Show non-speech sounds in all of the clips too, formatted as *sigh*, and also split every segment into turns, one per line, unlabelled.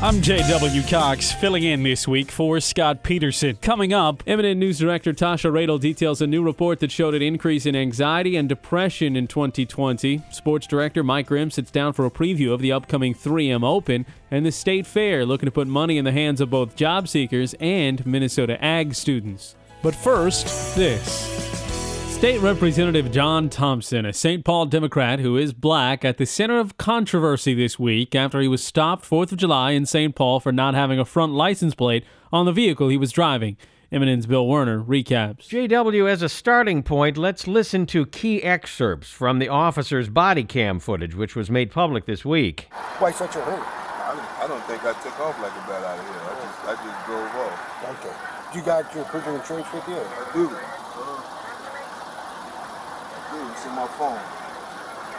I'm J.W. Cox, filling in this week for Scott Peterson. Coming up, MNN News Director Tasha Radel details a new report that showed an increase in anxiety and depression in 2020. Sports Director Mike Grimm sits down for a preview of the upcoming 3M Open and the State Fair, looking to put money in the hands of both job seekers and Minnesota Ag students. But first, this. State Representative John Thompson, a St. Paul Democrat who is black, at the center of controversy this week after he was stopped 4th of July in St. Paul for not having a front license plate on the vehicle he was driving. MNN's Bill Werner recaps.
JW, as a starting point, let's listen to key excerpts from the officer's body cam footage, which was made public this week.
Why such a hurry?
I don't, I don't think I took off like a bat out of here. I just, I just drove off.
Okay. You got your personal insurance with you?
I do. In my phone.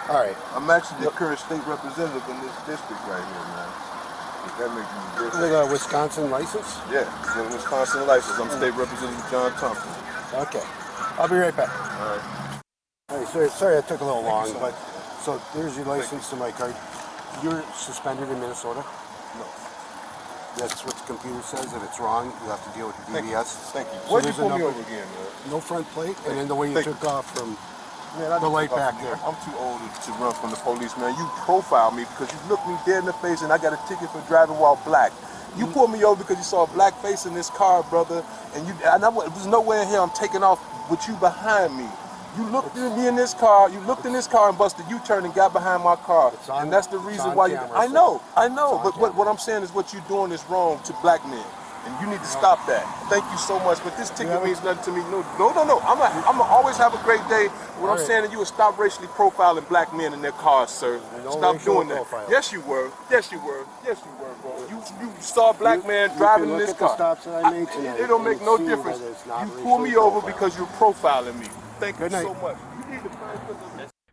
All right.
I'm actually the current state representative in this district right here, man. If that makes
You got a Wisconsin license?
Yeah, it's a Wisconsin license. I'm state representative John Thompson.
Okay. I'll be right back.
All right.
All right, sorry, sorry I took a little long,
you so
but so there's your license to my card. You're suspended in Minnesota.
No.
That's what the computer says. If it's wrong, you have to deal with the
Thank you.
DVS.
Thank you.
So
Why'd you pull me over again, man?
No front plate, and then the way you
Thank
took off from
Man, I
The light back
from
there.
I'm too old to run from the police, man. You profiled me because you looked me dead in the face and I got a ticket for driving while black. You
Mm-hmm.
pulled me over because you saw a black face in this car, brother, and you and I, there's nowhere in here I'm taking off with you behind me. You looked at me in this car, you looked in this car and busted U-turn and got behind my car.
On-
and that's the reason
on
why you I know, I know, but what, what I'm saying is what you're doing is wrong to black men. And you need to stop that. Thank you so much. But this ticket means nothing to me. No, no, no, no. I'm gonna I'm gonna always have a great day. What
All
I'm
right.
saying to you would stop racially profiling black men in their cars, sir. Stop
racial
doing that.
profiling.
Yes, you were. Yes, you were. Yes, you were, bro. You you saw a black
You-
man
you
driving
can
in this
at the
car.
stops that I made tonight
it, it don't make no difference.
that it's not
You pull me over
profiling.
because you're profiling me. Thank
Good
you
night.
so much. You need to find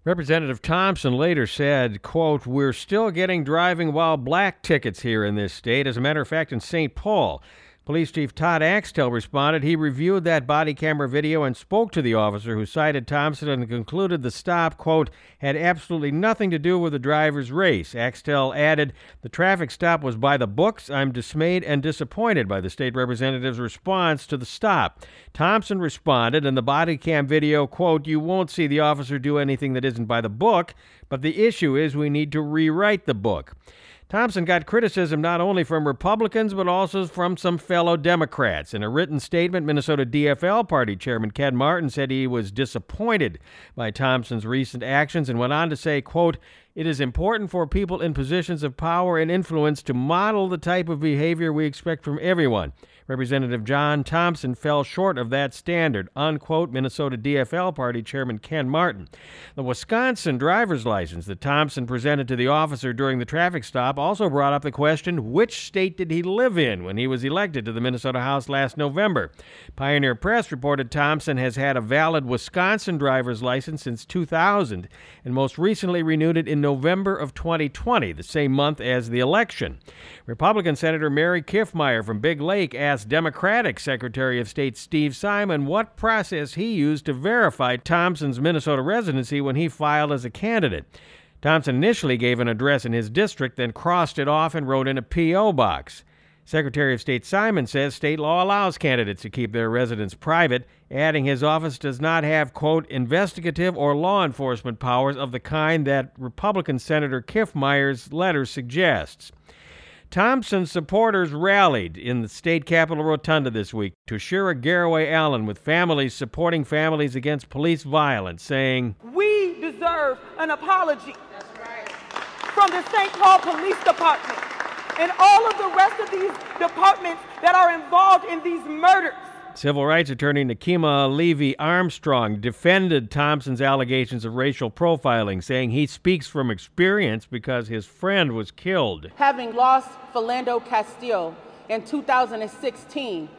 Representative Thompson later said, quote, We're still getting driving while black tickets here in this state. As a matter of fact, in St. Paul, Police Chief Todd Axtell responded. He reviewed that body camera video and spoke to the officer who cited Thompson and concluded the stop, quote, had absolutely nothing to do with the driver's race. Axtell added, The traffic stop was by the books. I'm dismayed and disappointed by the state representative's response to the stop. Thompson responded, in the body cam video, quote, You won't see the officer do anything that isn't by the book, but the issue is we need to rewrite the book. Thompson got criticism not only from Republicans but also from some fellow Democrats. In a written statement, Minnesota DFL Party Chairman Ken Martin said he was disappointed by Thompson's recent actions and went on to say, quote, it is important for people in positions of power and influence to model the type of behavior we expect from everyone. Representative John Thompson fell short of that standard, unquote, Minnesota DFL Party Chairman Ken Martin. The Wisconsin driver's license that Thompson presented to the officer during the traffic stop also brought up the question which state did he live in when he was elected to the Minnesota House last November? Pioneer Press reported Thompson has had a valid Wisconsin driver's license since 2000 and most recently renewed it in November of 2020, the same month as the election. Republican Senator Mary Kiffmeyer from Big Lake asked Democratic Secretary of State Steve Simon what process he used to verify Thompson's Minnesota residency when he filed as a candidate. Thompson initially gave an address in his district, then crossed it off and wrote in a P.O. box. Secretary of State Simon says state law allows candidates to keep their residence private, adding his office does not have, quote, investigative or law enforcement powers of the kind that Republican Senator Kiff Kiffmeyer's letter suggests. Thompson supporters rallied in the state capitol rotunda this week Toshira Garraway Allen with families supporting families against police violence, saying,
We deserve an apology from the St. Paul Police Department and all of the rest of these departments that are involved in these murders.
Civil rights attorney Nekima Levy Armstrong defended Thompson's allegations of racial profiling, saying he speaks from experience because his friend was killed.
Having lost Philando Castillo in 2016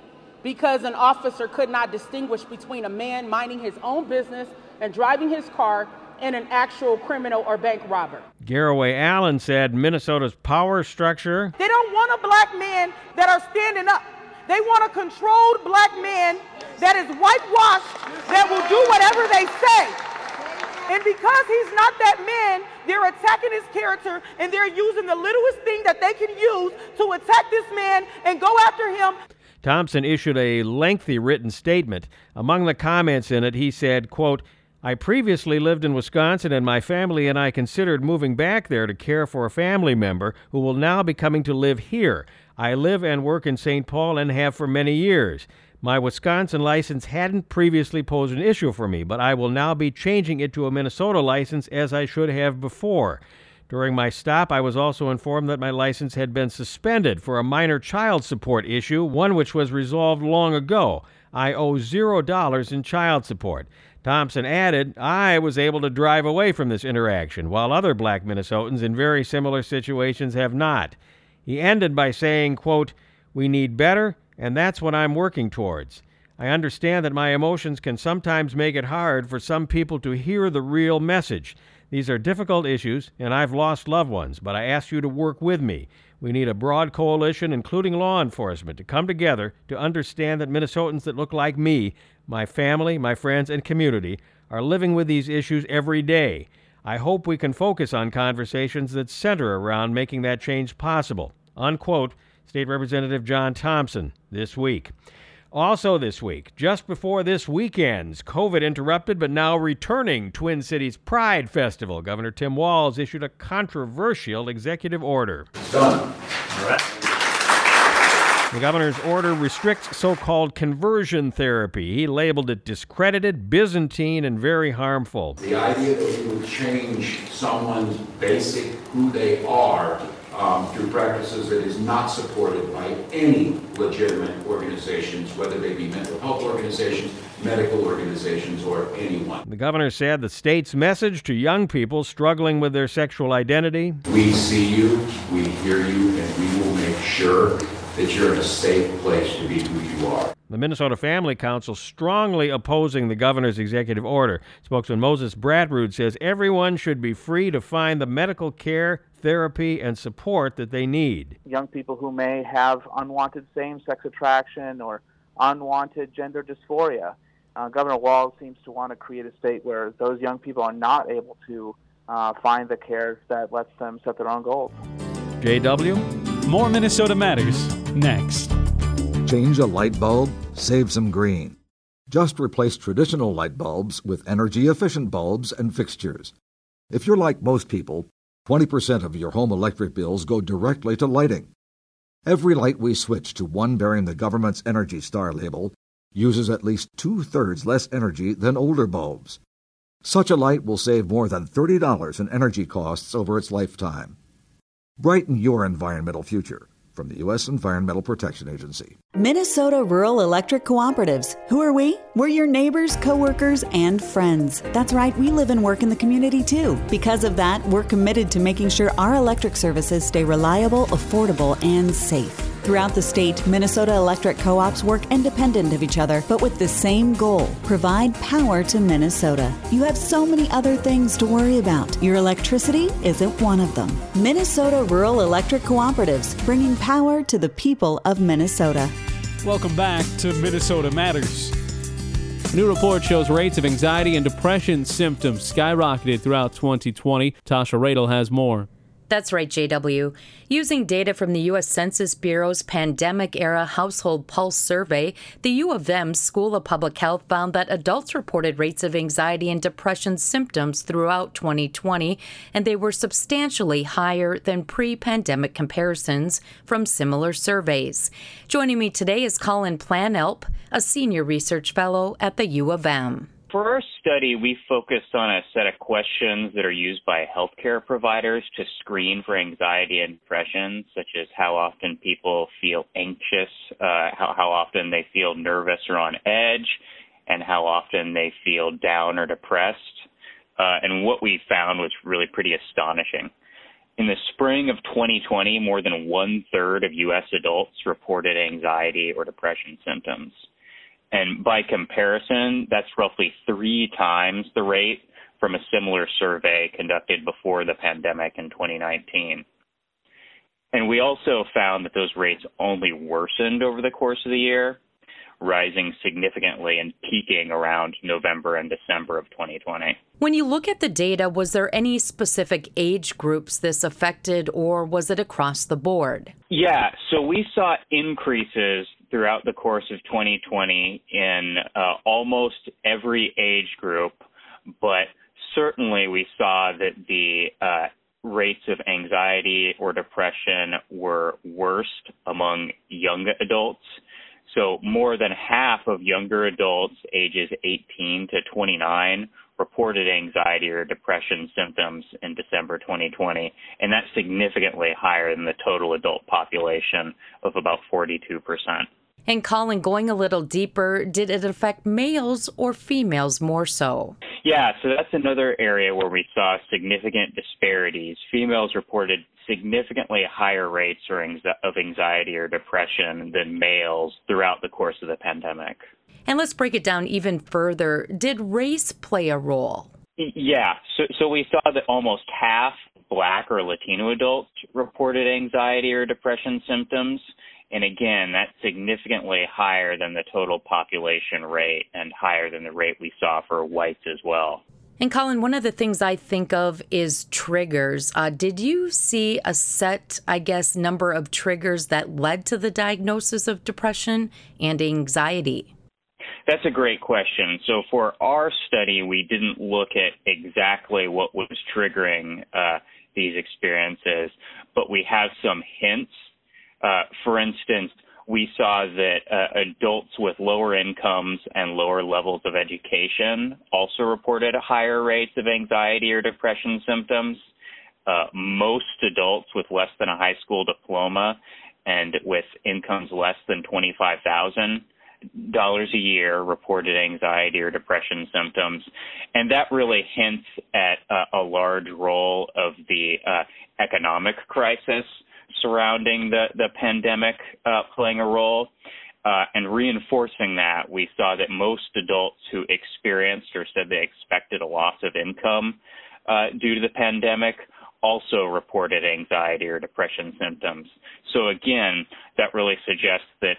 because an officer could not distinguish between a man minding his own business and driving his car and an actual criminal or bank robber.
Garraway Allen said Minnesota's power structure.
They don't want a black man that are standing up. They want a controlled black man that is whitewashed, that will do whatever they say. And because he's not that man, they're attacking his character and they're using the littlest thing that they can use to attack this man and go after him.
Thompson issued a lengthy written statement. Among the comments in it, he said, quote, I previously lived in Wisconsin and my family and I considered moving back there to care for a family member who will now be coming to live here. I live and work in St. Paul and have for many years. My Wisconsin license hadn't previously posed an issue for me, but I will now be changing it to a Minnesota license as I should have before. During my stop, I was also informed that my license had been suspended for a minor child support issue, one which was resolved long ago. I owe zero dollars in child support. Thompson added, I was able to drive away from this interaction, while other black Minnesotans in very similar situations have not. He ended by saying, quote, We need better, and that's what I'm working towards. I understand that my emotions can sometimes make it hard for some people to hear the real message. These are difficult issues, and I've lost loved ones, but I ask you to work with me. We need a broad coalition, including law enforcement, to come together to understand that Minnesotans that look like me, my family, my friends, and community, are living with these issues every day. I hope we can focus on conversations that center around making that change possible. Unquote, State Representative John Thompson this week. Also, this week, just before this weekend's COVID interrupted but now returning Twin Cities Pride Festival, Governor Tim Walz issued a controversial executive order.
Done. All right.
The governor's order restricts so called conversion therapy. He labeled it discredited, Byzantine, and very harmful.
The idea that you would change someone's basic who they are um, through practices that is not supported by any legitimate organizations, whether they be mental health organizations, medical organizations, or anyone.
The governor said the state's message to young people struggling with their sexual identity
We see you, we hear you, and we will make sure that you're in a safe place to be who you are.
The Minnesota Family Council strongly opposing the governor's executive order. Spokesman Moses Bratrud says everyone should be free to find the medical care, therapy, and support that they need.
young people who may have unwanted same-sex attraction or unwanted gender dysphoria. Uh, Governor Walz seems to want to create a state where those young people are not able to uh, find the care that lets them set their own goals.
JW?
More Minnesota Matters next.
Change a light bulb, save some green. Just replace traditional light bulbs with energy efficient bulbs and fixtures. If you're like most people, 20% of your home electric bills go directly to lighting. Every light we switch to one bearing the government's Energy Star label uses at least two thirds less energy than older bulbs. Such a light will save more than $30 in energy costs over its lifetime. Brighten your environmental future from the U.S. Environmental Protection Agency.
Minnesota Rural Electric Cooperatives. Who are we? We're your neighbors, coworkers, and friends. That's right, we live and work in the community too. Because of that, we're committed to making sure our electric services stay reliable, affordable, and safe. Throughout the state, Minnesota electric co ops work independent of each other, but with the same goal provide power to Minnesota. You have so many other things to worry about. Your electricity isn't one of them. Minnesota Rural Electric Cooperatives, bringing power to the people of Minnesota.
Welcome back to Minnesota Matters. A new report shows rates of anxiety and depression symptoms skyrocketed throughout 2020. Tasha Radel has more.
That's right, JW. Using data from the U.S. Census Bureau's pandemic era household pulse survey, the U of M School of Public Health found that adults reported rates of anxiety and depression symptoms throughout 2020, and they were substantially higher than pre pandemic comparisons from similar surveys. Joining me today is Colin Planalp, a senior research fellow at the U of M.
For our study, we focused on a set of questions that are used by healthcare providers to screen for anxiety and depression, such as how often people feel anxious, uh, how, how often they feel nervous or on edge, and how often they feel down or depressed. Uh, and what we found was really pretty astonishing. In the spring of 2020, more than one third of U.S. adults reported anxiety or depression symptoms. And by comparison, that's roughly three times the rate from a similar survey conducted before the pandemic in 2019. And we also found that those rates only worsened over the course of the year, rising significantly and peaking around November and December of 2020.
When you look at the data, was there any specific age groups this affected, or was it across the board?
Yeah, so we saw increases throughout the course of 2020 in uh, almost every age group, but certainly we saw that the uh, rates of anxiety or depression were worst among young adults. So more than half of younger adults ages 18 to 29 reported anxiety or depression symptoms in December 2020, and that's significantly higher than the total adult population of about 42%.
And Colin, going a little deeper, did it affect males or females more so?
Yeah, so that's another area where we saw significant disparities. Females reported significantly higher rates of anxiety or depression than males throughout the course of the pandemic.
And let's break it down even further. Did race play a role?
Yeah, so, so we saw that almost half Black or Latino adults reported anxiety or depression symptoms. And again, that's significantly higher than the total population rate and higher than the rate we saw for whites as well.
And Colin, one of the things I think of is triggers. Uh, did you see a set, I guess, number of triggers that led to the diagnosis of depression and anxiety?
That's a great question. So for our study, we didn't look at exactly what was triggering uh, these experiences, but we have some hints uh, for instance, we saw that uh, adults with lower incomes and lower levels of education also reported higher rates of anxiety or depression symptoms. Uh, most adults with less than a high school diploma and with incomes less than twenty-five thousand dollars a year reported anxiety or depression symptoms, and that really hints at uh, a large role of the uh, economic crisis surrounding the, the pandemic uh, playing a role. Uh, and reinforcing that, we saw that most adults who experienced or said they expected a loss of income uh, due to the pandemic also reported anxiety or depression symptoms. So again, that really suggests that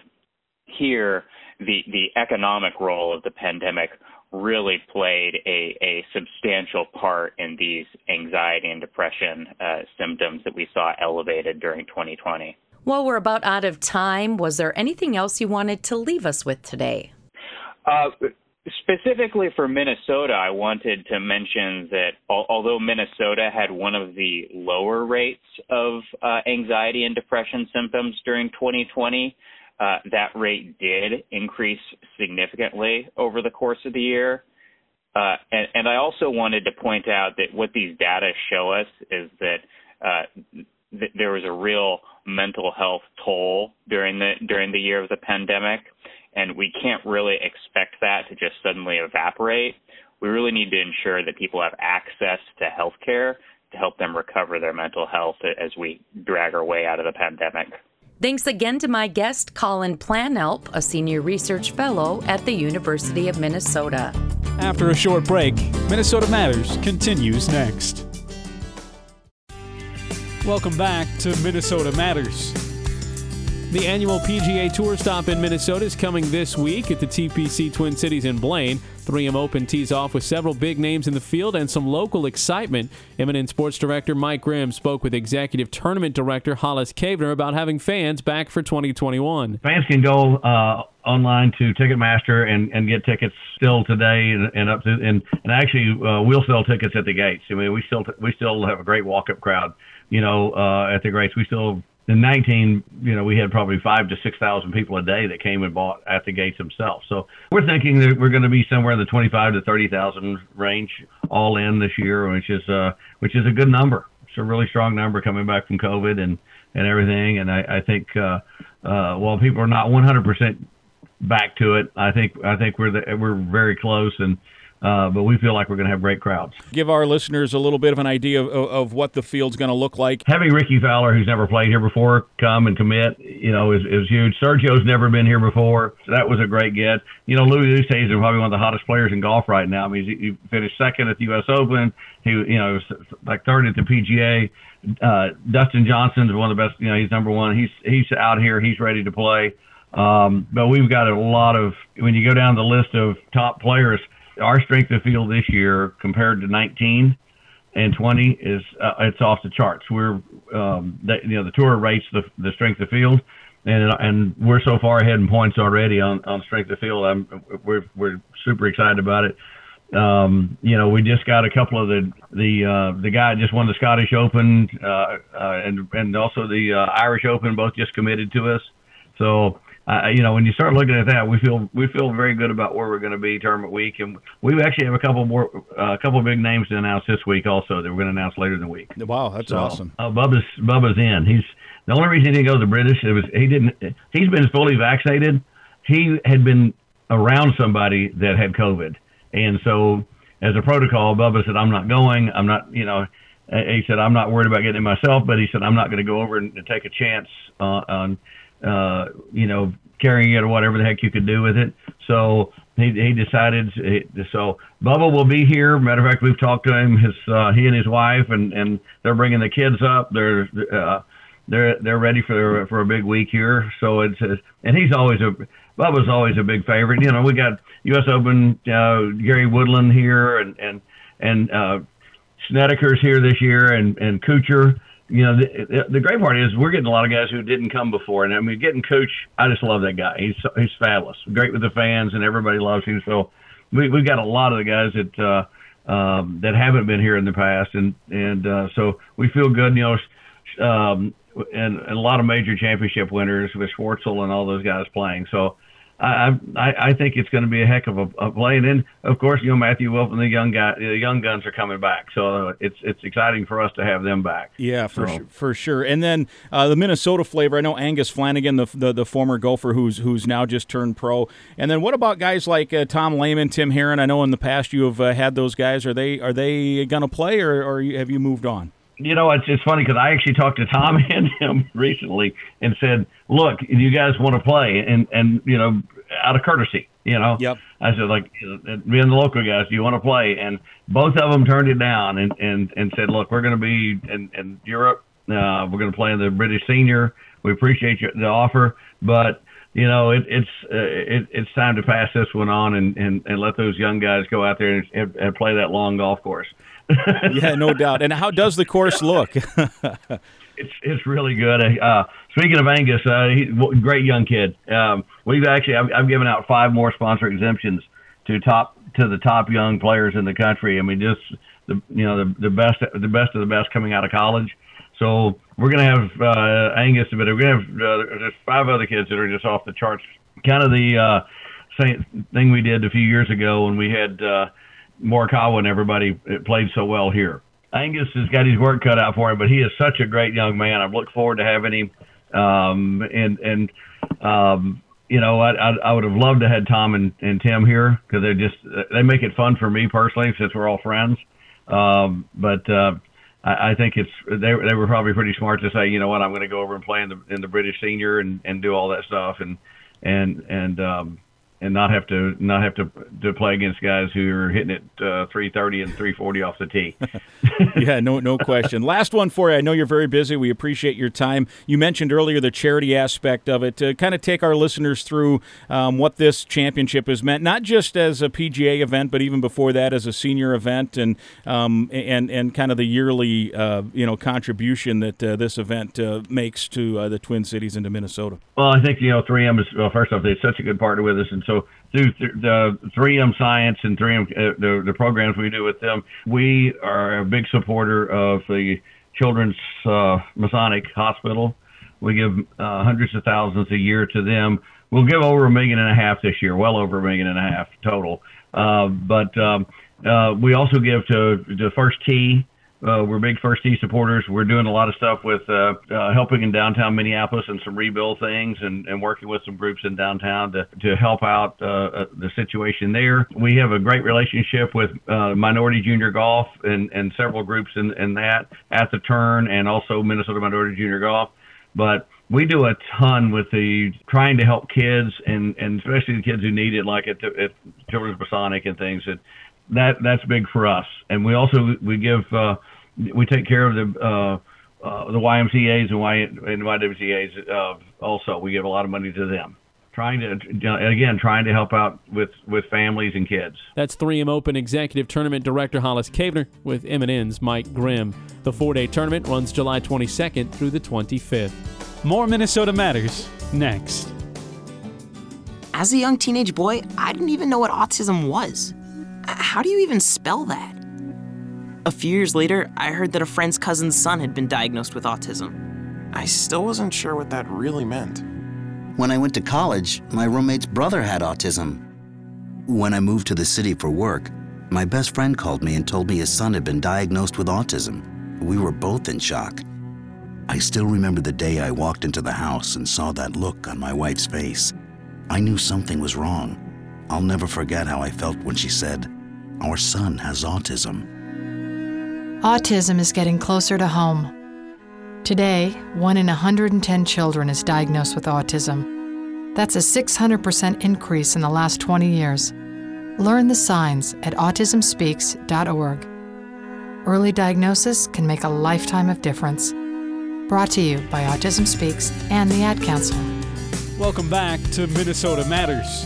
here the the economic role of the pandemic really played a, a substantial part in these anxiety and depression uh, symptoms that we saw elevated during 2020.
Well, we're about out of time. Was there anything else you wanted to leave us with today?
Uh, specifically for Minnesota, I wanted to mention that although Minnesota had one of the lower rates of uh, anxiety and depression symptoms during 2020, uh, that rate did increase significantly over the course of the year. Uh, and, and, I also wanted to point out that what these data show us is that uh, th- there was a real mental health toll during the during the year of the pandemic, and we can't really expect that to just suddenly evaporate. We really need to ensure that people have access to health care to help them recover their mental health as we drag our way out of the pandemic.
Thanks again to my guest, Colin Planalp, a senior research fellow at the University of Minnesota.
After a short break, Minnesota Matters continues next. Welcome back to Minnesota Matters. The annual PGA Tour stop in Minnesota is coming this week at the TPC Twin Cities in Blaine. 3M Open tees off with several big names in the field and some local excitement. MNN Sports Director Mike Grimm spoke with Executive Tournament Director Hollis Cavner about having fans back for 2021.
Fans can go uh, online to Ticketmaster and, and get tickets still today and, and up to and, and actually uh, we'll sell tickets at the gates. I mean we still we still have a great walk up crowd. You know uh, at the gates we still in 19, you know, we had probably five to 6,000 people a day that came and bought at the gates themselves. So we're thinking that we're going to be somewhere in the 25 to 30,000 range all in this year, which is, uh, which is a good number. It's a really strong number coming back from COVID and, and everything. And I, I think, uh, uh, while people are not 100% back to it, I think, I think we're, the, we're very close and, Uh, but we feel like we're going to have great crowds.
Give our listeners a little bit of an idea of, of what the field's going to look like.
Having Rickie Fowler, who's never played here before, come and commit, you know, is, is huge. Sergio's never been here before, so that was a great get. You know, Louis Oosthuizen is probably one of the hottest players in golf right now. I mean, he, he finished second at the U.S. Open. He, you know, like third at the PGA. Uh, Dustin Johnson's one of the best. You know, he's number one. He's he's out here. He's ready to play. Um, but we've got a lot of when you go down the list of top players our strength of field this year compared to 19 and 20 is uh, it's off the charts. We're um, you know the tour rates the the strength of field, and and we're so far ahead in points already on on strength of field. I'm we're we're super excited about it. Um, you know, we just got a couple of the the uh, the guy just won the Scottish Open uh, uh, and and also the uh, Irish Open, both just committed to us. So uh, you know, when you start looking at that, we feel we feel very good about where we're going to be tournament week, and we actually have a couple more, uh, a couple big names to announce this week also that we're going to announce later in the week.
Wow, that's
so,
awesome.
Uh, Bubba's Bubba's in. He's the only reason he didn't go to the British. It was he didn't. He's been fully vaccinated. He had been around somebody that had COVID, and so as a protocol, Bubba said, "I'm not going. I'm not. You know." He said, "I'm not worried about getting it myself, but he said I'm not going to go over and, and take a chance uh, on." Uh, you know, carrying it or whatever the heck you could do with it. So he, he decided. So Bubba will be here. Matter of fact, we've talked to him. His uh, he and his wife, and and they're bringing the kids up. They're uh, they're they're ready for for a big week here. So it's uh, and he's always a Bubba's always a big favorite. You know, we got U.S. Open uh, Gary Woodland here, and and and uh, Snedeker's here this year, and and Kuchar you know, the, the great part is we're getting a lot of guys who didn't come before, and I mean, getting Coach. I just love that guy. He's he's fabulous, great with the fans, and everybody loves him. So we we've got a lot of the guys that uh, um, that haven't been here in the past, and and uh, so we feel good. You know, um, and, and a lot of major championship winners with Schwartzel and all those guys playing. So I, I I think it's going to be a heck of a, a play. And then, of course, you know Matthew Wolff and the young guy, the young guns are coming back. So it's it's exciting for us to have them back.
Yeah, for so. sure, for sure. And then uh, the Minnesota flavor. I know Angus Flanagan, the, the, the former golfer who's who's now just turned pro. And then what about guys like uh, Tom Lehman, Tim Herron? I know in the past you have uh, had those guys. Are they are they going to play, or, or have you moved on?
You know, it's it's funny because I actually talked to Tom *laughs* and him recently and said, "Look, you guys want to play?" And and you know, out of courtesy, you know.
Yep.
I said, like, being the local guys, do you want to play? And both of them turned it down and and and said, "Look, we're going to be in in Europe. Uh, we're going to play in the British Senior. We appreciate your, the offer, but." You know, it, it's uh, it, it's time to pass this one on and, and, and let those young guys go out there and, and play that long golf course.
Yeah, no doubt. And how does the course look? *laughs*
it's it's really good. Uh, speaking of Angus, uh, he's a great young kid. Um, we've actually I've, I've given out five more sponsor exemptions to top to the top young players in the country. I mean, just the you know the the best the best of the best coming out of college. So we're gonna have uh, Angus, but we're gonna have uh, there's five other kids that are just off the charts. Kind of the uh, same thing we did a few years ago when we had. Uh, Morikawa and everybody played so well here. Angus has got his work cut out for him, but he is such a great young man. I've looked forward to having him. Um, and and um, you know, I, I I would have loved to have Tom and, and Tim here because they just they make it fun for me personally since we're all friends. Um, but uh, I, I think it's they they were probably pretty smart to say, you know what, I'm going to go over and play in the in the British Senior and and do all that stuff and and and um, and not have to not have to to play against guys who are hitting it uh, 330 and 340 off the tee. *laughs* *laughs*
yeah, no no question. Last one for you. I know you're very busy. We appreciate your time. You mentioned earlier the charity aspect of it. To kind of take our listeners through um, what this championship has meant, not just as a PGA event, but even before that as a senior event, and um, and and kind of the yearly uh, you know contribution that uh, this event uh, makes to uh, the Twin Cities into Minnesota.
Well, I think you know 3M is well. First off, they're such a good partner with us, and so through the 3M Science and 3M uh, the, the programs we do with them, we are a big supporter of the Children's uh, Masonic Hospital. We give uh, hundreds of thousands a year to them. We'll give over a million and a half this year, well over a million and a half total. Uh, but um, uh, we also give to the First Tee uh, we're big First Tee supporters. We're doing a lot of stuff with uh, uh, helping in downtown Minneapolis and some rebuild things, and, and working with some groups in downtown to to help out uh, uh, the situation there. We have a great relationship with uh, Minority Junior Golf and and several groups in in that at the turn, and also Minnesota Minority Junior Golf. But we do a ton with the trying to help kids and and especially the kids who need it, like at, at Children's Masonic and things. That that that's big for us. And we also we give uh, we take care of the uh, uh, the YMCA's and, y, and YWCA's uh, also. We give a lot of money to them. Trying to again, trying to help out with, with families and kids.
That's 3M Open Executive Tournament Director Hollis Cavner with MNN's Mike Grimm. The four-day tournament runs July 22nd through the 25th. More Minnesota Matters next.
As a young teenage boy, I didn't even know what autism was. How do you even spell that? A few years later, I heard that a friend's cousin's son had been diagnosed with autism.
I still wasn't sure what that really meant.
When I went to college, my roommate's brother had autism. When I moved to the city for work, my best friend called me and told me his son had been diagnosed with autism. We were both in shock. I still remember the day I walked into the house and saw that look on my wife's face. I knew something was wrong. I'll never forget how I felt when she said, Our son has autism.
Autism is getting closer to home. Today, one in 110 children is diagnosed with autism. That's a 600% increase in the last 20 years. Learn the signs at autismspeaks.org. Early diagnosis can make a lifetime of difference. Brought to you by Autism Speaks and the Ad Council.
Welcome back to Minnesota Matters.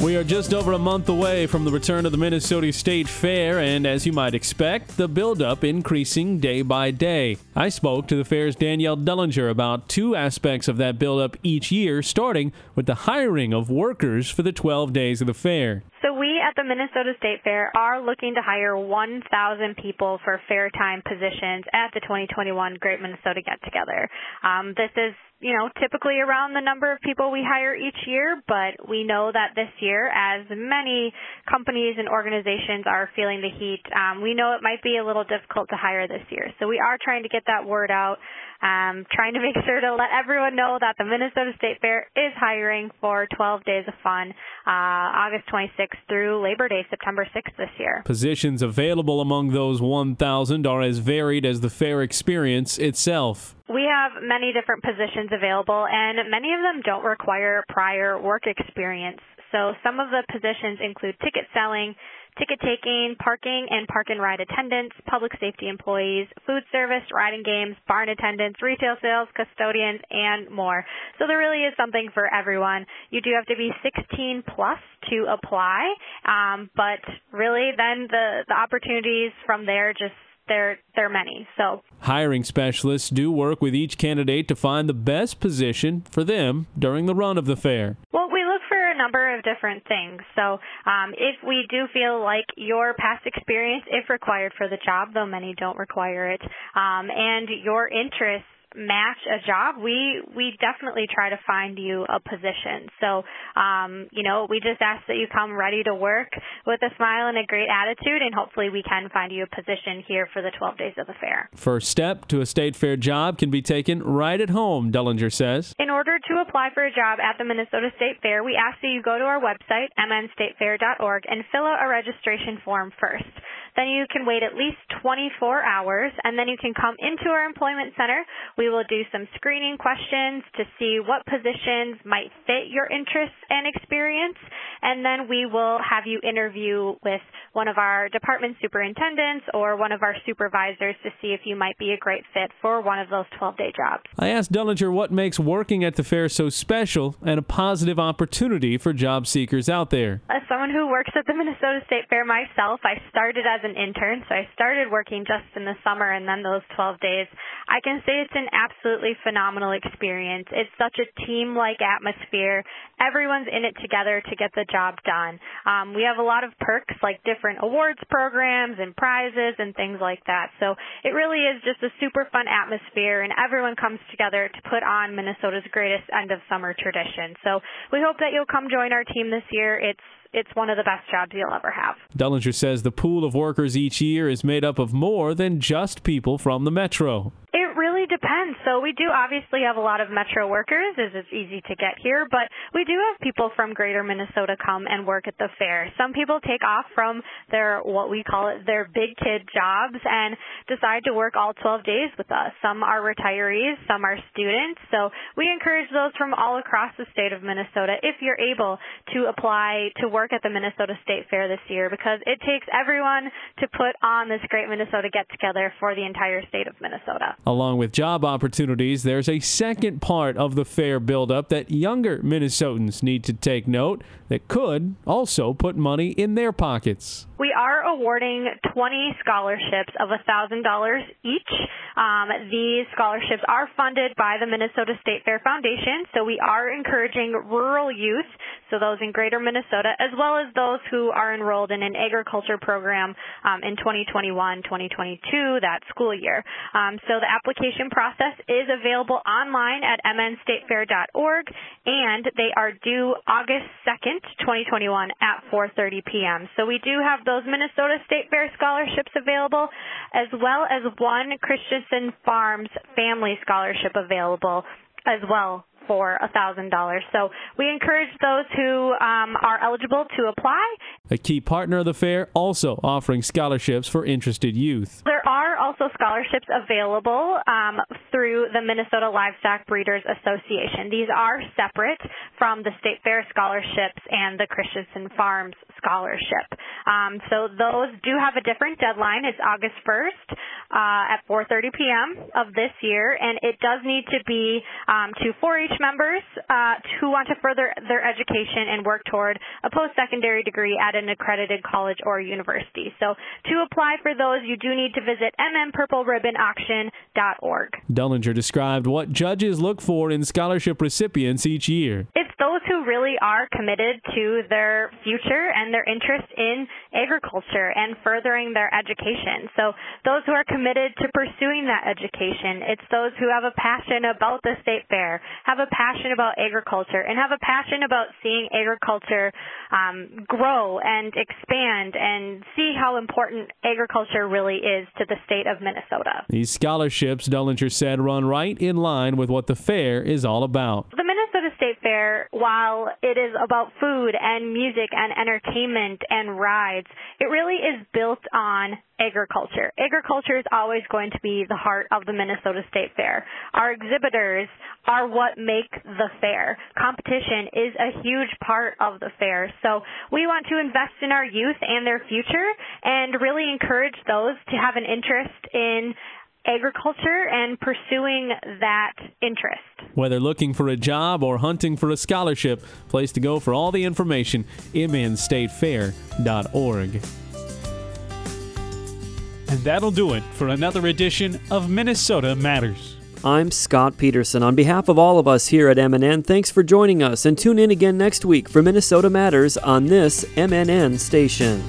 We are just over a month away from the return of the Minnesota State Fair, and as you might expect, the buildup increasing day by day. I spoke to the fair's Danielle Dellinger about two aspects of that buildup each year, starting with the hiring of workers for the 12 days of the fair.
So we at the Minnesota State Fair are looking to hire 1,000 people for fair time positions at the 2021 Great Minnesota Get Together. Um, this is you know, typically around the number of people we hire each year, but we know that this year, as many companies and organizations are feeling the heat, um, we know it might be a little difficult to hire this year. So we are trying to get that word out um, trying to *laughs* make sure to let everyone know that the Minnesota State Fair is hiring for 12 days of fun, uh, August 26th through Labor Day, September 6th this year.
Positions available among those 1,000 are as varied as the fair experience itself.
We have many different positions available, and many of them don't require prior work experience. So some of the positions include ticket selling, ticket taking, parking and park and ride attendants, public safety employees, food service, riding games, barn attendants, retail sales, custodians, and more. So there really is something for everyone. You do have to be 16 plus to apply, um, but really then the, the opportunities from there just there there are many. So
hiring specialists do work with each candidate to find the best position for them during the run of the fair.
Well, we look for a number of different things. So um, if we do feel like your past experience, if required for the job, though many don't require it, um, and your interests match a job, we we definitely try to find you a position. So, um, you know, we just ask that you come ready to work with a smile and a great attitude, and hopefully we can find you a position here for the 12 days of the fair.
First step to a state fair job can be taken right at home, Dellinger says.
In order to apply for a job at the Minnesota State Fair, we ask that you go to our website, mnstatefair.org, and fill out a registration form first. Then you can wait at least 24 hours, and then you can come into our employment center. We will do some screening questions to see what positions might fit your interests and experience, and then we will have you interview with one of our department superintendents or one of our supervisors to see if you might be a great fit for one of those 12-day jobs.
I asked Dellinger what makes working at the fair so special and a positive opportunity for job seekers out there.
As someone who works at the Minnesota State Fair myself, I started as an intern, so I started working just in the summer and then those 12 days. I can say it's an absolutely phenomenal experience. It's such a team like atmosphere. Everyone's in it together to get the job done. Um, we have a lot of perks like different awards programs and prizes and things like that. So it really is just a super fun atmosphere and everyone comes together to put on Minnesota's greatest end of summer tradition. So we hope that you'll come join our team this year. It's it's one of the best jobs you'll ever have.
Dellinger says the pool of workers each year is made up of more than just people from the metro.
It really depends. So we do obviously have a lot of metro workers as it's easy to get here, but we do have people from greater Minnesota come and work at the fair. Some people take off from their what we call it their big kid jobs and decide to work all 12 days with us. Some are retirees, some are students. So we encourage those from all across the state of Minnesota if you're able to apply to work at the Minnesota State Fair this year because it takes everyone to put on this great Minnesota get together for the entire state of Minnesota.
Along with job opportunities, there's a second part of the fair buildup that younger Minnesotans need to take note that could also put money in their pockets.
We are awarding 20 scholarships of $1,000 each. Um, these scholarships are funded by the Minnesota State Fair Foundation, so we are encouraging rural youth, so those in greater Minnesota, as well as those who are enrolled in an agriculture program um, in 2021-2022, that school year. Um, so the application process is available online at mnstatefair.org, and they are due August 2nd, 2021 at 4.30 p.m. So we do have those Minnesota State Fair scholarships available, as well as one Christensen Farms Family Scholarship available as well for $1,000. So we encourage those who um, are eligible to apply.
A key partner of the fair also offering scholarships for interested youth.
There are also scholarships available um, through the Minnesota Livestock Breeders Association. These are separate from the State Fair scholarships and the Christensen Farms scholarship. Um, so those do have a different deadline. It's August 1st uh, at 4:30 p.m. of this year, and it does need to be um, to 4-H members uh, who want to further their education and work toward a post-secondary degree at an accredited college or university. So to apply for those, you do need to visit mnpurpleribbonauction.org.
Dellinger described what judges look for in scholarship recipients each year.
It's those who really are committed to their future and their interest in agriculture and furthering their education. So those who are committed to pursuing that education, it's those who have a passion about the state fair, have a passion about agriculture, and have a passion about seeing agriculture um, grow and expand and see how important agriculture really is to the state of Minnesota.
These scholarships, Dellinger said, run right in line with what the fair is all about.
The Minnesota State Fair, while it is about food and music and entertainment and rides, it really is built on agriculture. Agriculture is always going to be the heart of the Minnesota State Fair. Our exhibitors are what make the fair. Competition is a huge part of the fair. So we want to invest in our youth and their future and really encourage those to have an interest in agriculture and pursuing that interest.
Whether looking for a job or hunting for a scholarship, place to go for all the information, mnstatefair.org.
And that'll do it for another edition of Minnesota Matters.
I'm Scott Peterson. On behalf of all of us here at MNN, thanks for joining us and tune in again next week for Minnesota Matters on this MNN station.